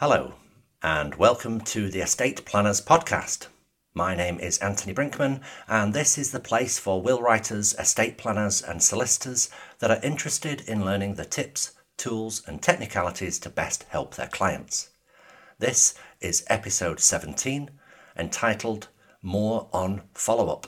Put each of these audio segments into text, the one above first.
Hello, and welcome to the Estate Planners Podcast. My name is Anthony Brinkman, and this is the place for will writers, estate planners, and solicitors that are interested in learning the tips, tools, and technicalities to best help their clients. This is episode 17, entitled More on Follow Up.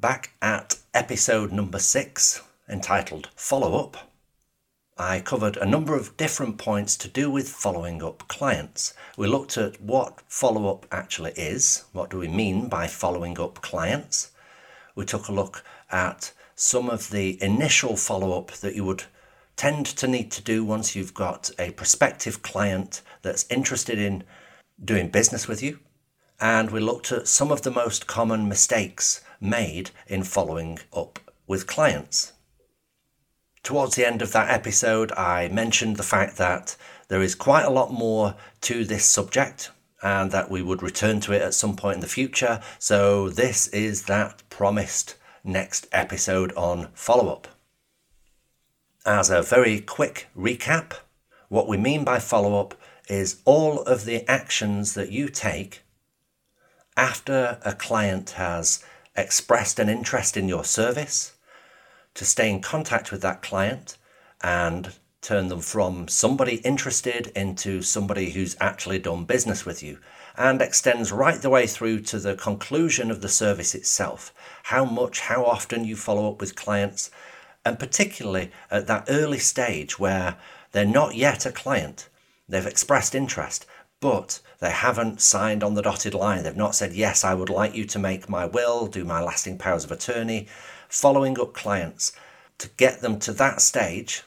Back at episode number six, entitled Follow Up, I covered a number of different points to do with following up clients. We looked at what follow up actually is, what do we mean by following up clients. We took a look at some of the initial follow up that you would tend to need to do once you've got a prospective client that's interested in doing business with you. And we looked at some of the most common mistakes made in following up with clients. Towards the end of that episode, I mentioned the fact that there is quite a lot more to this subject and that we would return to it at some point in the future. So, this is that promised next episode on follow up. As a very quick recap, what we mean by follow up is all of the actions that you take after a client has expressed an interest in your service, to stay in contact with that client and turn them from somebody interested into somebody who's actually done business with you and extends right the way through to the conclusion of the service itself. How much, how often you follow up with clients, and particularly at that early stage where they're not yet a client, they've expressed interest, but they haven't signed on the dotted line. They've not said, Yes, I would like you to make my will, do my lasting powers of attorney. Following up clients to get them to that stage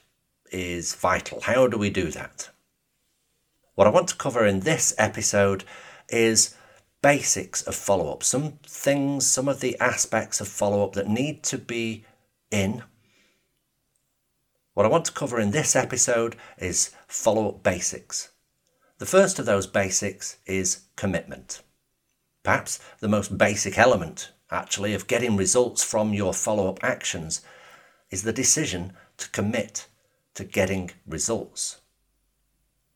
is vital. How do we do that? What I want to cover in this episode is basics of follow up, some things, some of the aspects of follow up that need to be in. What I want to cover in this episode is follow up basics. The first of those basics is commitment. Perhaps the most basic element, actually, of getting results from your follow up actions is the decision to commit to getting results.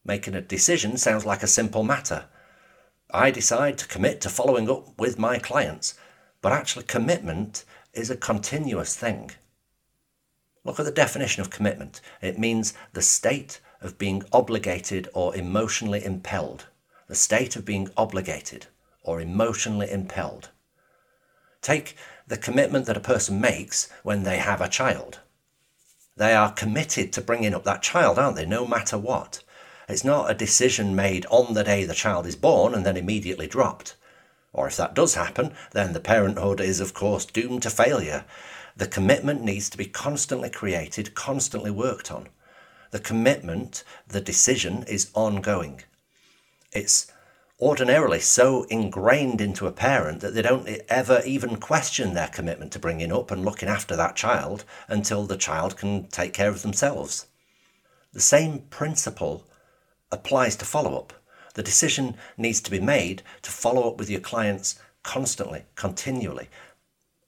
Making a decision sounds like a simple matter. I decide to commit to following up with my clients, but actually, commitment is a continuous thing. Look at the definition of commitment it means the state of being obligated or emotionally impelled, the state of being obligated or emotionally impelled. Take the commitment that a person makes when they have a child. They are committed to bringing up that child, aren't they, no matter what? It's not a decision made on the day the child is born and then immediately dropped. Or if that does happen, then the parenthood is, of course, doomed to failure. The commitment needs to be constantly created, constantly worked on. The commitment, the decision is ongoing. It's ordinarily so ingrained into a parent that they don't ever even question their commitment to bringing up and looking after that child until the child can take care of themselves. The same principle applies to follow up. The decision needs to be made to follow up with your clients constantly, continually,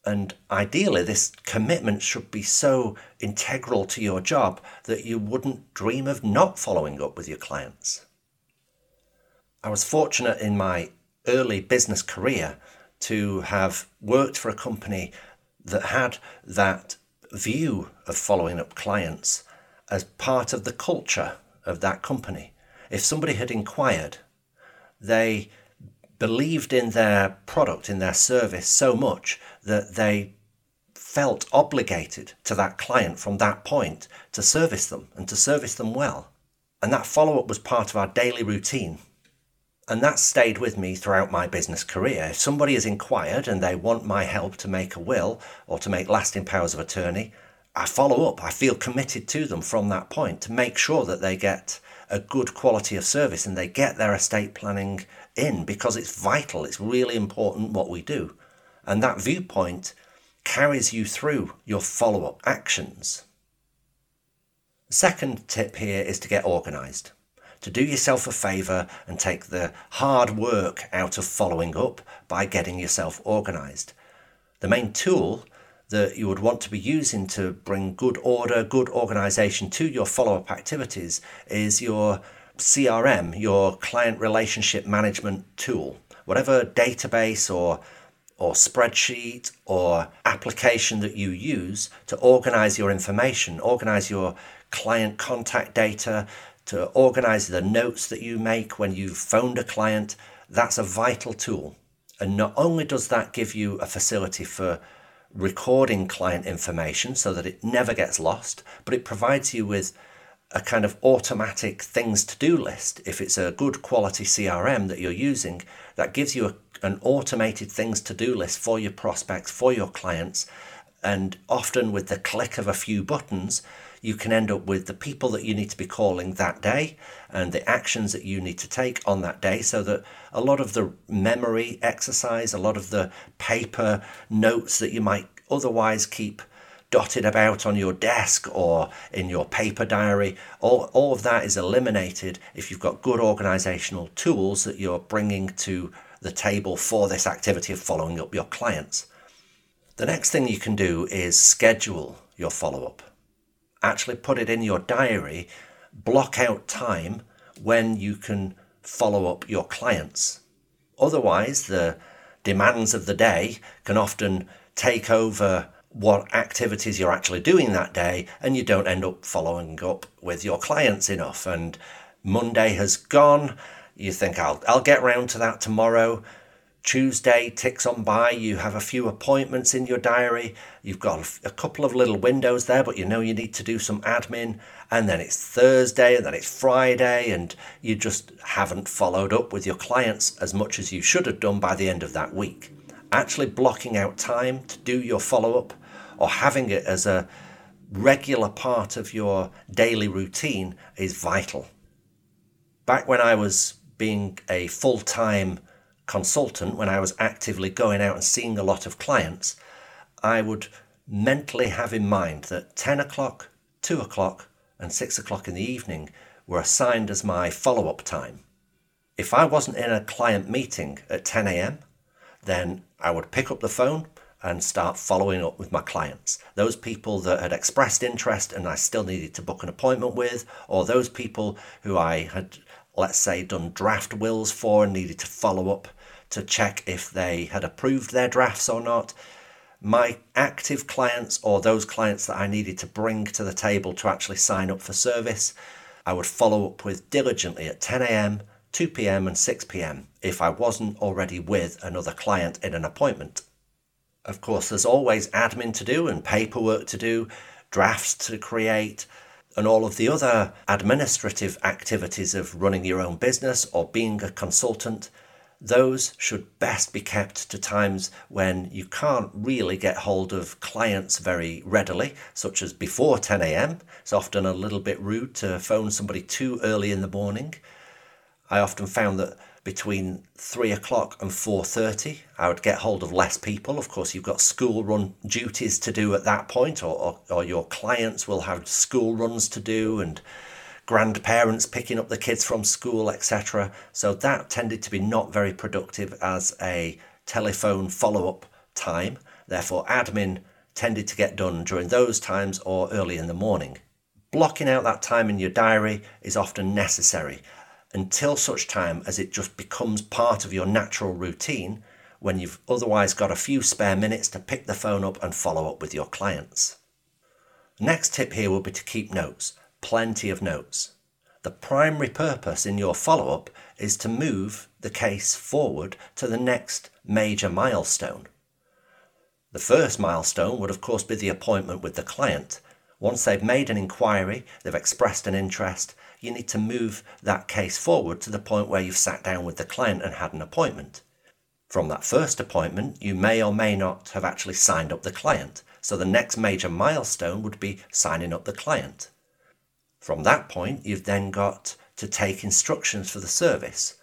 and ideally, this commitment should be so integral to your job that you wouldn't dream of not following up with your clients. I was fortunate in my early business career to have worked for a company that had that view of following up clients as part of the culture of that company. If somebody had inquired, they believed in their product, in their service so much that they felt obligated to that client from that point to service them and to service them well. And that follow up was part of our daily routine. And that stayed with me throughout my business career. If somebody has inquired and they want my help to make a will or to make lasting powers of attorney, I follow up. I feel committed to them from that point to make sure that they get a good quality of service and they get their estate planning in because it's vital, it's really important what we do. And that viewpoint carries you through your follow up actions. Second tip here is to get organized, to do yourself a favour and take the hard work out of following up by getting yourself organised. The main tool that you would want to be using to bring good order, good organisation to your follow up activities is your CRM, your client relationship management tool. Whatever database or or spreadsheet or application that you use to organize your information, organize your client contact data, to organize the notes that you make when you've phoned a client, that's a vital tool. And not only does that give you a facility for recording client information so that it never gets lost, but it provides you with a kind of automatic things to do list. If it's a good quality CRM that you're using, that gives you a an automated things to do list for your prospects, for your clients. And often with the click of a few buttons, you can end up with the people that you need to be calling that day and the actions that you need to take on that day so that a lot of the memory exercise, a lot of the paper notes that you might otherwise keep dotted about on your desk or in your paper diary, all, all of that is eliminated if you've got good organizational tools that you're bringing to the table for this activity of following up your clients. The next thing you can do is schedule your follow up. Actually, put it in your diary, block out time when you can follow up your clients. Otherwise, the demands of the day can often take over what activities you're actually doing that day, and you don't end up following up with your clients enough. And Monday has gone, you think I'll I'll get round to that tomorrow. Tuesday ticks on by, you have a few appointments in your diary, you've got a couple of little windows there, but you know you need to do some admin, and then it's Thursday, and then it's Friday, and you just haven't followed up with your clients as much as you should have done by the end of that week. Actually, blocking out time to do your follow up or having it as a regular part of your daily routine is vital. Back when I was being a full time consultant, when I was actively going out and seeing a lot of clients, I would mentally have in mind that 10 o'clock, 2 o'clock, and 6 o'clock in the evening were assigned as my follow up time. If I wasn't in a client meeting at 10 a.m., then I would pick up the phone and start following up with my clients. Those people that had expressed interest and I still needed to book an appointment with, or those people who I had let's say, done draft wills for and needed to follow up to check if they had approved their drafts or not. My active clients or those clients that I needed to bring to the table to actually sign up for service, I would follow up with diligently at 10 a.m., 2 p.m., and 6 p.m. if I wasn't already with another client in an appointment. Of course, there's always admin to do and paperwork to do, drafts to create, and all of the other administrative activities of running your own business or being a consultant, those should best be kept to times when you can't really get hold of clients very readily, such as before 10 a.m. It's often a little bit rude to phone somebody too early in the morning. I often found that between three o'clock and four thirty. I would get hold of less people. Of course, you've got school run duties to do at that point, or, or, or your clients will have school runs to do, and grandparents picking up the kids from school, etc. So that tended to be not very productive as a telephone follow up time. Therefore, admin tended to get done during those times or early in the morning. Blocking out that time in your diary is often necessary until such time as it just becomes part of your natural routine when you've otherwise got a few spare minutes to pick the phone up and follow up with your clients. Next tip here will be to keep notes, plenty of notes. The primary purpose in your follow up is to move the case forward to the next major milestone. The first milestone would, of course, be the appointment with the client. Once they've made an inquiry, they've expressed an interest, you need to move that case forward to the point where you've sat down with the client and had an appointment. From that first appointment, you may or may not have actually signed up the client. So the next major milestone would be signing up the client. From that point, you've then got to take instructions for the service.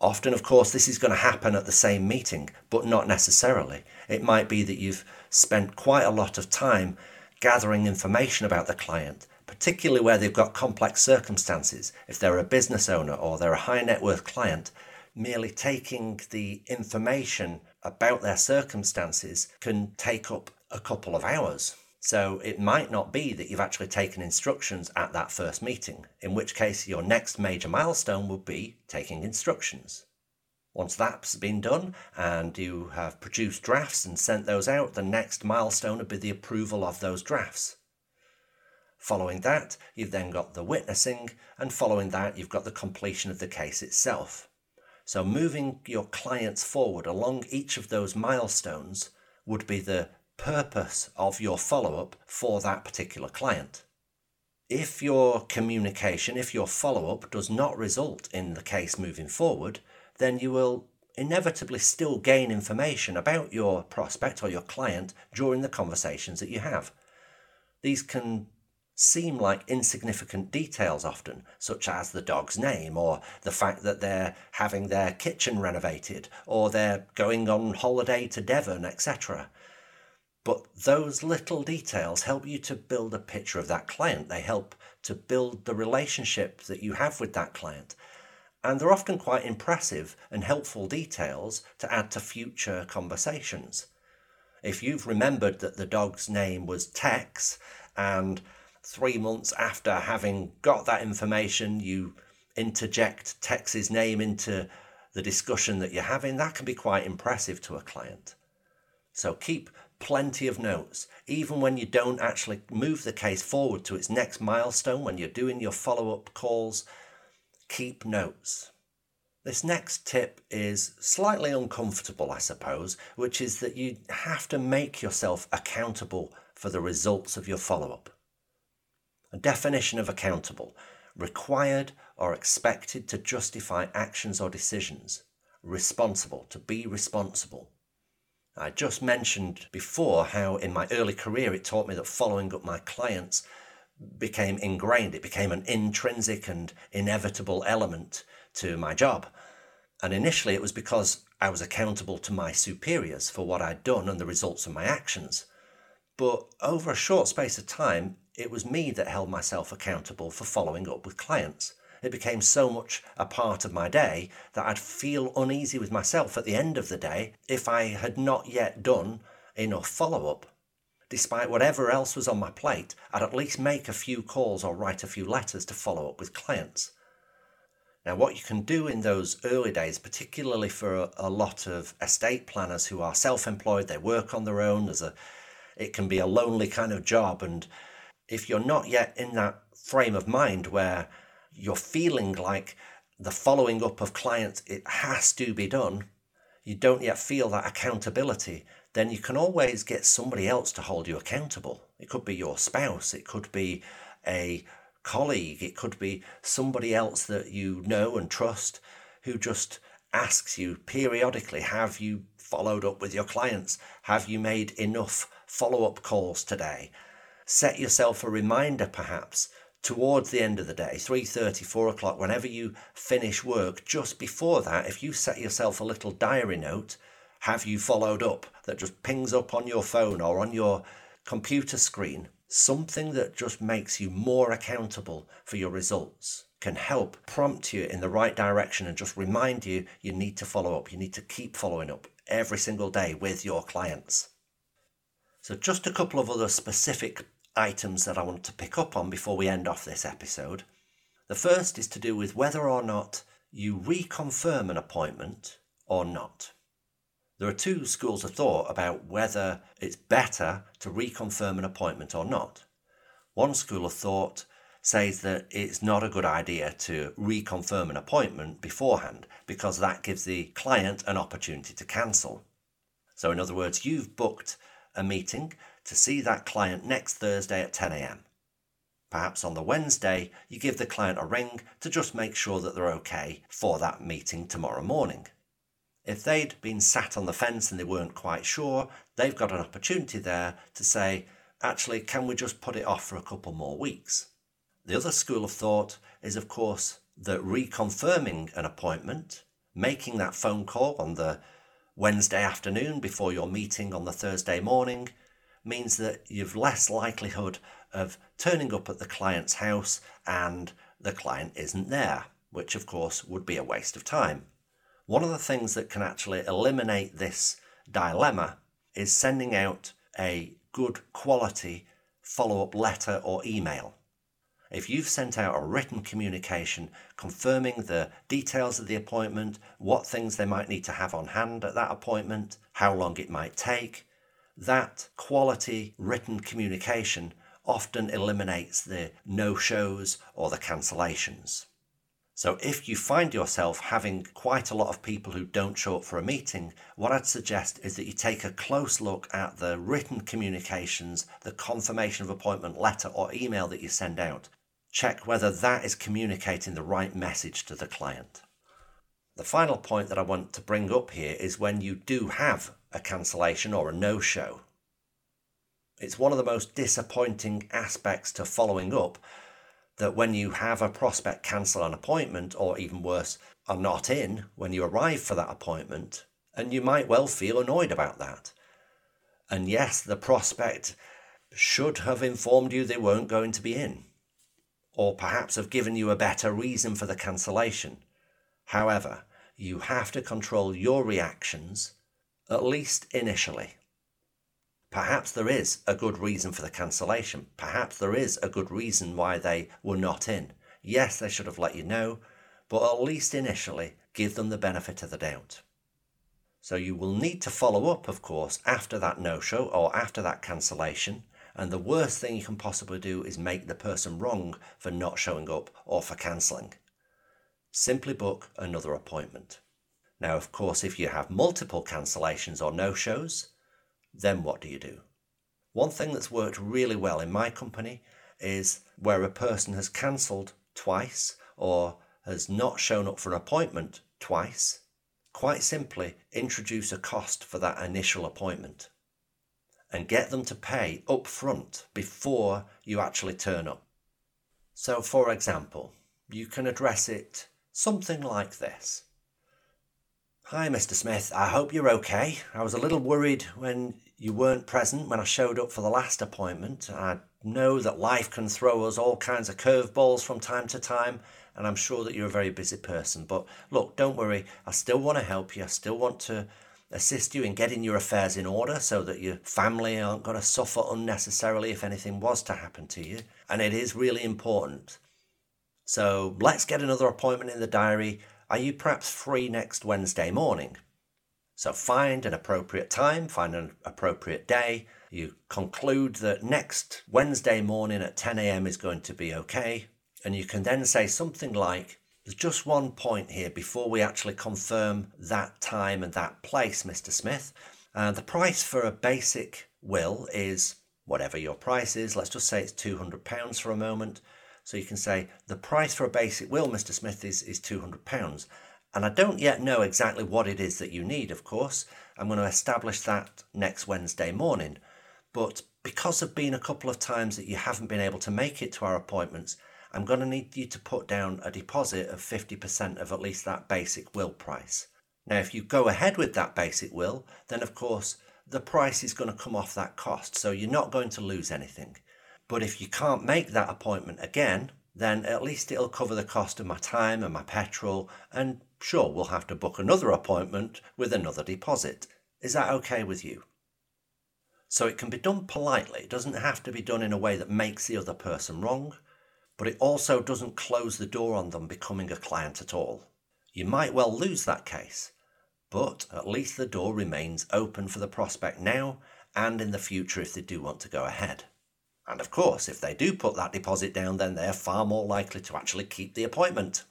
Often, of course, this is going to happen at the same meeting, but not necessarily. It might be that you've spent quite a lot of time gathering information about the client, particularly where they've got complex circumstances. If they're a business owner or they're a high net worth client, merely taking the information about their circumstances can take up a couple of hours. So it might not be that you've actually taken instructions at that first meeting, in which case your next major milestone would be taking instructions. Once that's been done and you have produced drafts and sent those out, the next milestone would be the approval of those drafts. Following that, you've then got the witnessing, and following that, you've got the completion of the case itself. So, moving your clients forward along each of those milestones would be the purpose of your follow up for that particular client. If your communication, if your follow up does not result in the case moving forward, then you will inevitably still gain information about your prospect or your client during the conversations that you have. These can seem like insignificant details often, such as the dog's name, or the fact that they're having their kitchen renovated, or they're going on holiday to Devon, etc. But those little details help you to build a picture of that client. They help to build the relationship that you have with that client and they're often quite impressive and helpful details to add to future conversations. If you've remembered that the dog's name was Tex, and three months after having got that information, you interject Tex's name into the discussion that you're having, that can be quite impressive to a client. So keep plenty of notes, even when you don't actually move the case forward to its next milestone, when you're doing your follow up calls keep notes. This next tip is slightly uncomfortable, I suppose, which is that you have to make yourself accountable for the results of your follow up. A definition of accountable required or expected to justify actions or decisions, responsible, to be responsible. I just mentioned before how in my early career it taught me that following up my clients became ingrained. It became an intrinsic and inevitable element to my job. And initially, it was because I was accountable to my superiors for what I'd done and the results of my actions. But over a short space of time, it was me that held myself accountable for following up with clients. It became so much a part of my day that I'd feel uneasy with myself at the end of the day if I had not yet done enough follow up despite whatever else was on my plate, I'd at least make a few calls or write a few letters to follow up with clients. Now, what you can do in those early days, particularly for a, lot of estate planners who are self employed, they work on their own, there's a, it can be a lonely kind of job. And if you're not yet in that frame of mind where you're feeling like the following up of clients, it has to be done, you don't yet feel that accountability, then you can always get somebody else to hold you accountable. It could be your spouse, it could be a colleague, it could be somebody else that you know and trust who just asks you periodically Have you followed up with your clients? Have you made enough follow up calls today? Set yourself a reminder perhaps towards the end of the day 3.30 4 o'clock whenever you finish work just before that if you set yourself a little diary note have you followed up that just pings up on your phone or on your computer screen, something that just makes you more accountable for your results can help prompt you in the right direction and just remind you you need to follow up. You need to keep following up every single day with your clients. So, just a couple of other specific items that I want to pick up on before we end off this episode. The first is to do with whether or not you reconfirm an appointment or not. There are two schools of thought about whether it's better to reconfirm an appointment or not. One school of thought says that it's not a good idea to reconfirm an appointment beforehand because that gives the client an opportunity to cancel. So, in other words, you've booked a meeting to see that client next Thursday at 10 a.m. Perhaps on the Wednesday, you give the client a ring to just make sure that they're okay for that meeting tomorrow morning. If they'd been sat on the fence and they weren't quite sure, they've got an opportunity there to say, actually, can we just put it off for a couple more weeks? The other school of thought is, of course, that reconfirming an appointment, making that phone call on the Wednesday afternoon before your meeting on the Thursday morning, means that you've less likelihood of turning up at the client's house and the client isn't there, which of course would be a waste of time. One of the things that can actually eliminate this dilemma is sending out a good quality follow up letter or email. If you've sent out a written communication confirming the details of the appointment, what things they might need to have on hand at that appointment, how long it might take, that quality written communication often eliminates the no shows or the cancellations. So, if you find yourself having quite a lot of people who don't show up for a meeting, what I'd suggest is that you take a close look at the written communications, the confirmation of appointment letter or email that you send out. Check whether that is communicating the right message to the client. The final point that I want to bring up here is when you do have a cancellation or a no show. It's one of the most disappointing aspects to following up that when you have a prospect cancel an appointment, or even worse, are not in when you arrive for that appointment, and you might well feel annoyed about that. And yes, the prospect should have informed you they weren't going to be in, or perhaps have given you a better reason for the cancellation. However, you have to control your reactions, at least initially. Perhaps there is a good reason for the cancellation. Perhaps there is a good reason why they were not in. Yes, they should have let you know, but at least initially give them the benefit of the doubt. So you will need to follow up, of course, after that no show or after that cancellation. And the worst thing you can possibly do is make the person wrong for not showing up or for cancelling. Simply book another appointment. Now, of course, if you have multiple cancellations or no shows, then what do you do? One thing that's worked really well in my company is where a person has cancelled twice or has not shown up for an appointment twice, quite simply introduce a cost for that initial appointment and get them to pay up front before you actually turn up. So, for example, you can address it something like this Hi, Mr. Smith. I hope you're okay. I was a little worried when you weren't present when I showed up for the last appointment. I know that life can throw us all kinds of curveballs from time to time, and I'm sure that you're a very busy person. But look, don't worry. I still want to help you. I still want to assist you in getting your affairs in order so that your family aren't going to suffer unnecessarily if anything was to happen to you. And it is really important. So let's get another appointment in the diary are you perhaps free next Wednesday morning? So find an appropriate time, find an appropriate day. You conclude that next Wednesday morning at 10 a.m. is going to be okay. And you can then say something like, There's just one point here before we actually confirm that time and that place, Mr. Smith. Uh, the price for a basic will is whatever your price is. Let's just say it's £200 for a moment. So you can say the price for a basic will, Mr. Smith, is, is £200. And I don't yet know exactly what it is that you need, of course. I'm going to establish that next Wednesday morning. But because of being a couple of times that you haven't been able to make it to our appointments, I'm going to need you to put down a deposit of 50% of at least that basic will price. Now, if you go ahead with that basic will, then of course the price is going to come off that cost, so you're not going to lose anything. But if you can't make that appointment again, then at least it'll cover the cost of my time and my petrol, and sure, we'll have to book another appointment with another deposit. Is that okay with you? So it can be done politely, it doesn't have to be done in a way that makes the other person wrong, but it also doesn't close the door on them becoming a client at all. You might well lose that case, but at least the door remains open for the prospect now and in the future if they do want to go ahead. And of course, if they do put that deposit down, then they're far more likely to actually keep the appointment.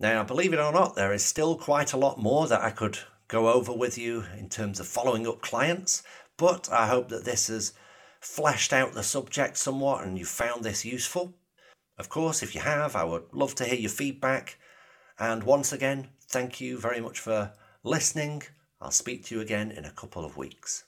Now, believe it or not, there is still quite a lot more that I could go over with you in terms of following up clients, but I hope that this has fleshed out the subject somewhat and you found this useful. Of course, if you have, I would love to hear your feedback. And once again, thank you very much for listening. I'll speak to you again in a couple of weeks.